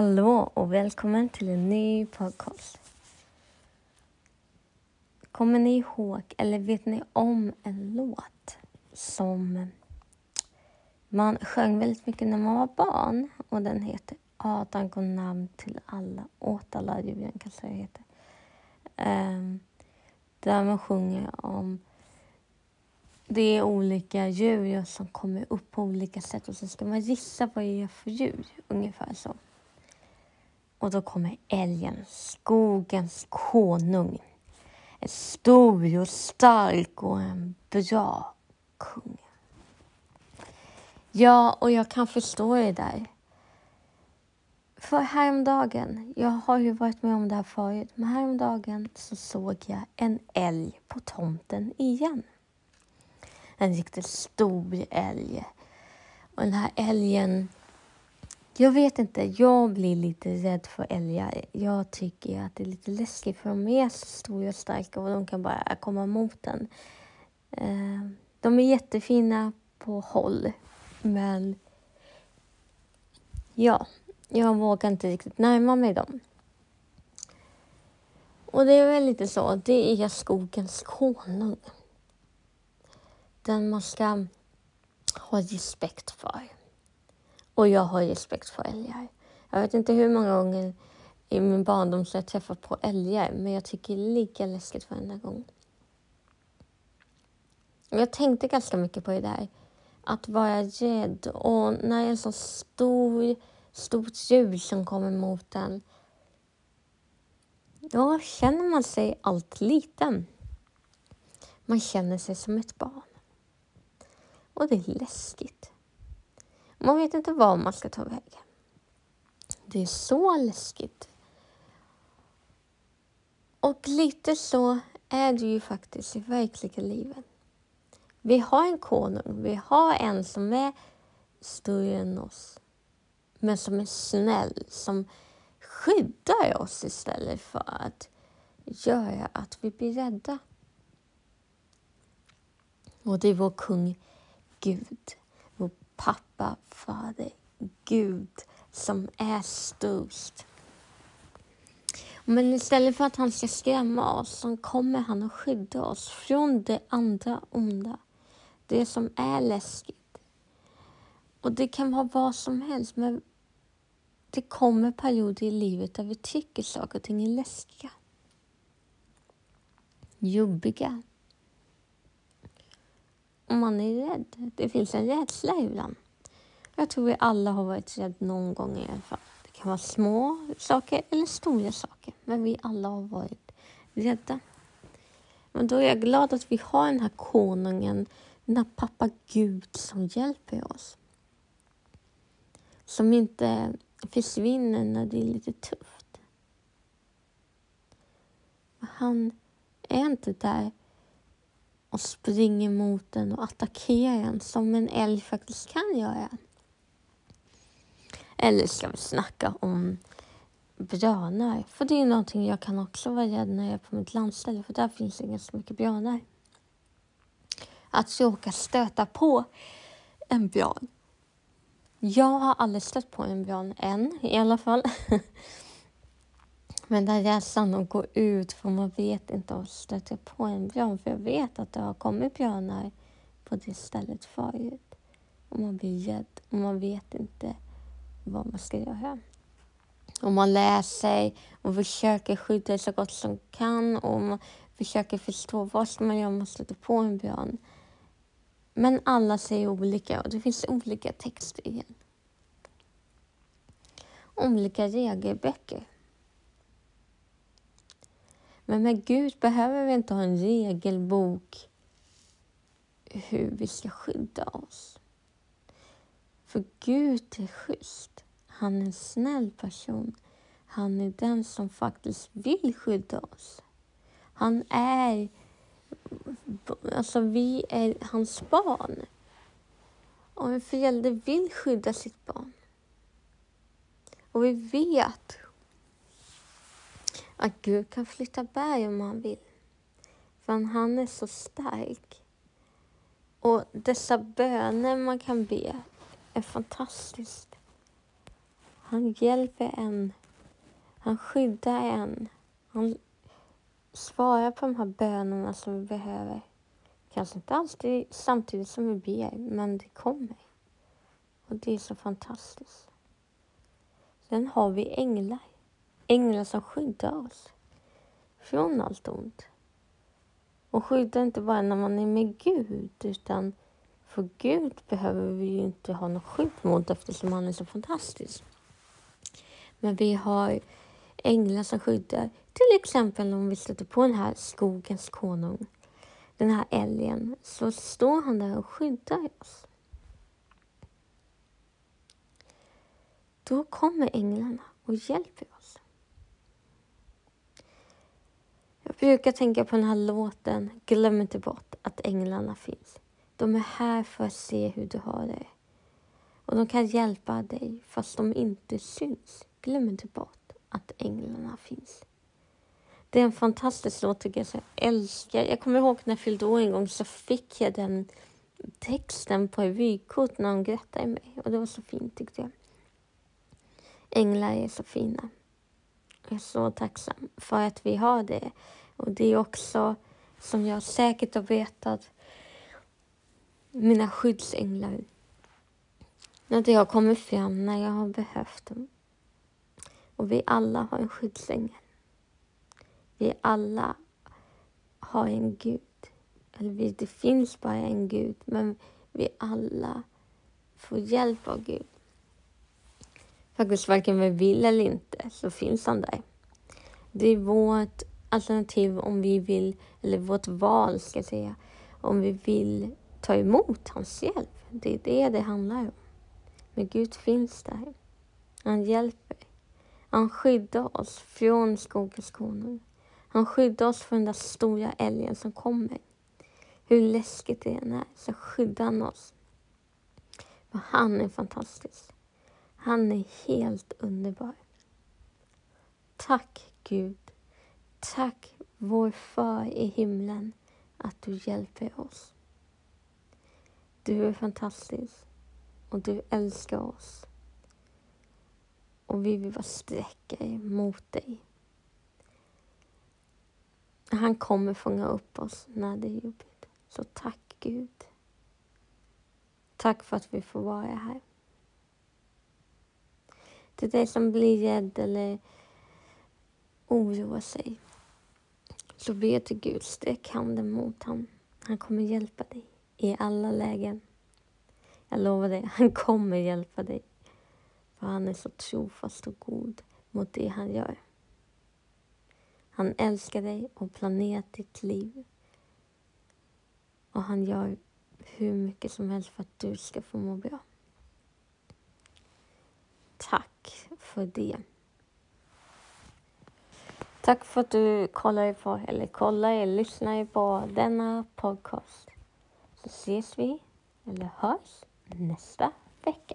Hallå och välkommen till en ny podcast. Kommer ni ihåg, eller vet ni om en låt som man sjöng väldigt mycket när man var barn och den heter Adam går namn till alla, åt alla djuren kanske det heter. Um, där man sjunger om det är olika djur som kommer upp på olika sätt och så ska man gissa vad det är för djur, ungefär så. Och då kommer älgen, skogens konung. En stor och stark och en bra kung. Ja, och jag kan förstå det där. För häromdagen, jag har ju varit med om det här förut, men häromdagen så såg jag en älg på tomten igen. En riktigt stor älg. Och den här älgen jag vet inte, jag blir lite rädd för älgar. Jag tycker att det är lite läskigt för de är så stora och starka och de kan bara komma mot en. Eh, de är jättefina på håll, men ja, jag vågar inte riktigt närma mig dem. Och det är väl lite så, det är skogens konung. Den man ska ha respekt för. Och jag har respekt för älgar. Jag vet inte hur många gånger i min barndom som jag träffat på älgar, men jag tycker det är lika läskigt varenda gång. Jag tänkte ganska mycket på det där. Att vara rädd och när en så stor, stort djur som kommer mot en, då känner man sig allt liten. Man känner sig som ett barn. Och det är läskigt. Man vet inte var man ska ta vägen. Det är så läskigt. Och lite så är det ju faktiskt i verkliga livet. Vi har en konung, vi har en som är större än oss. Men som är snäll, som skyddar oss istället för att göra att vi blir rädda. Och det är vår kung Gud pappa, fader, Gud som är störst. Men istället för att han ska skrämma oss så kommer han att skydda oss från det andra onda. Det som är läskigt. Och det kan vara vad som helst men det kommer perioder i livet där vi tycker saker och ting är läskiga. Jobbiga om man är rädd. Det finns en rädsla ibland. Jag tror vi alla har varit rädda någon gång i alla fall. Det kan vara små saker eller stora saker, men vi alla har varit rädda. Men då är jag glad att vi har den här konungen, den här pappa Gud som hjälper oss. Som inte försvinner när det är lite tufft. Han är inte där och springer mot den och attackerar den som en älg faktiskt kan göra. Eller ska vi snacka om björnar? För det är någonting jag kan också vara rädd när jag är på mitt landställe för där finns det ganska mycket björnar. Att råka stöta på en björn. Jag har aldrig stött på en björn än i alla fall. Men den rädslan att gå ut, för man vet inte om stöter på en björn. För jag vet att det har kommit björnar på det stället förut. Och man blir rädd och man vet inte vad man ska göra. Och man lär sig och försöker skydda så gott som kan och man försöker förstå vad ska man göra om man stöter på en björn. Men alla säger olika och det finns olika texter igen. Olika regelböcker. Men med Gud behöver vi inte ha en regelbok hur vi ska skydda oss. För Gud är schysst. Han är en snäll person. Han är den som faktiskt vill skydda oss. Han är... Alltså, vi är hans barn. Och en förälder vill skydda sitt barn. Och vi vet att Gud kan flytta berg om han vill. För han är så stark. Och dessa böner man kan be är fantastiskt. Han hjälper en. Han skyddar en. Han svarar på de här bönerna som vi behöver. Kanske inte alltid samtidigt som vi ber, men det kommer. Och det är så fantastiskt. Sen har vi änglar. Änglar som skyddar oss från allt ont. Och skyddar inte bara när man är med Gud, utan för Gud behöver vi ju inte ha något skydd mot eftersom han är så fantastisk. Men vi har änglar som skyddar. Till exempel om vi stöter på den här skogens konung, den här älgen, så står han där och skyddar oss. Då kommer änglarna och hjälper oss. Jag brukar tänka på den här låten Glöm inte bort att änglarna finns. De är här för att se hur du har det. Och de kan hjälpa dig fast de inte syns. Glöm inte bort att änglarna finns. Det är en fantastisk låt tycker jag, jag älskar. Jag kommer ihåg när jag fyllde år en gång så fick jag den texten på ett vykort när de grattade mig och det var så fint tyckte jag. Änglar är så fina. Jag är så tacksam för att vi har det. Och det är också, som jag säkert har vetat, mina skyddsänglar. När det har kommit fram när jag har behövt dem. Och vi alla har en skyddsängel. Vi alla har en Gud. Eller det finns bara en Gud, men vi alla får hjälp av Gud. Faktiskt varken vi vill eller inte så finns han där. Det är vårt alternativ om vi vill, eller vårt val ska jag säga, om vi vill ta emot hans hjälp. Det är det det handlar om. Men Gud finns där. Han hjälper. Han skyddar oss från skogens konung. Han skyddar oss från den där stora älgen som kommer. Hur läskigt det än är så skyddar han oss. För han är fantastisk. Han är helt underbar. Tack Gud. Tack vår far i himlen att du hjälper oss. Du är fantastisk och du älskar oss. Och vi vill bara sträcka mot dig. Han kommer fånga upp oss när det är jobbigt. Så tack Gud. Tack för att vi får vara här. Till dig som blir rädd eller oroar sig så be till Gud, sträck handen mot honom. Han kommer hjälpa dig i alla lägen. Jag lovar dig, han kommer hjälpa dig. För han är så trofast och god mot det han gör. Han älskar dig och planerat ditt liv. Och han gör hur mycket som helst för att du ska få må bra. Tack för det. Tack för att du kollar på, eller kollar eller lyssnar på denna podcast. Så ses vi, eller hörs, nästa vecka.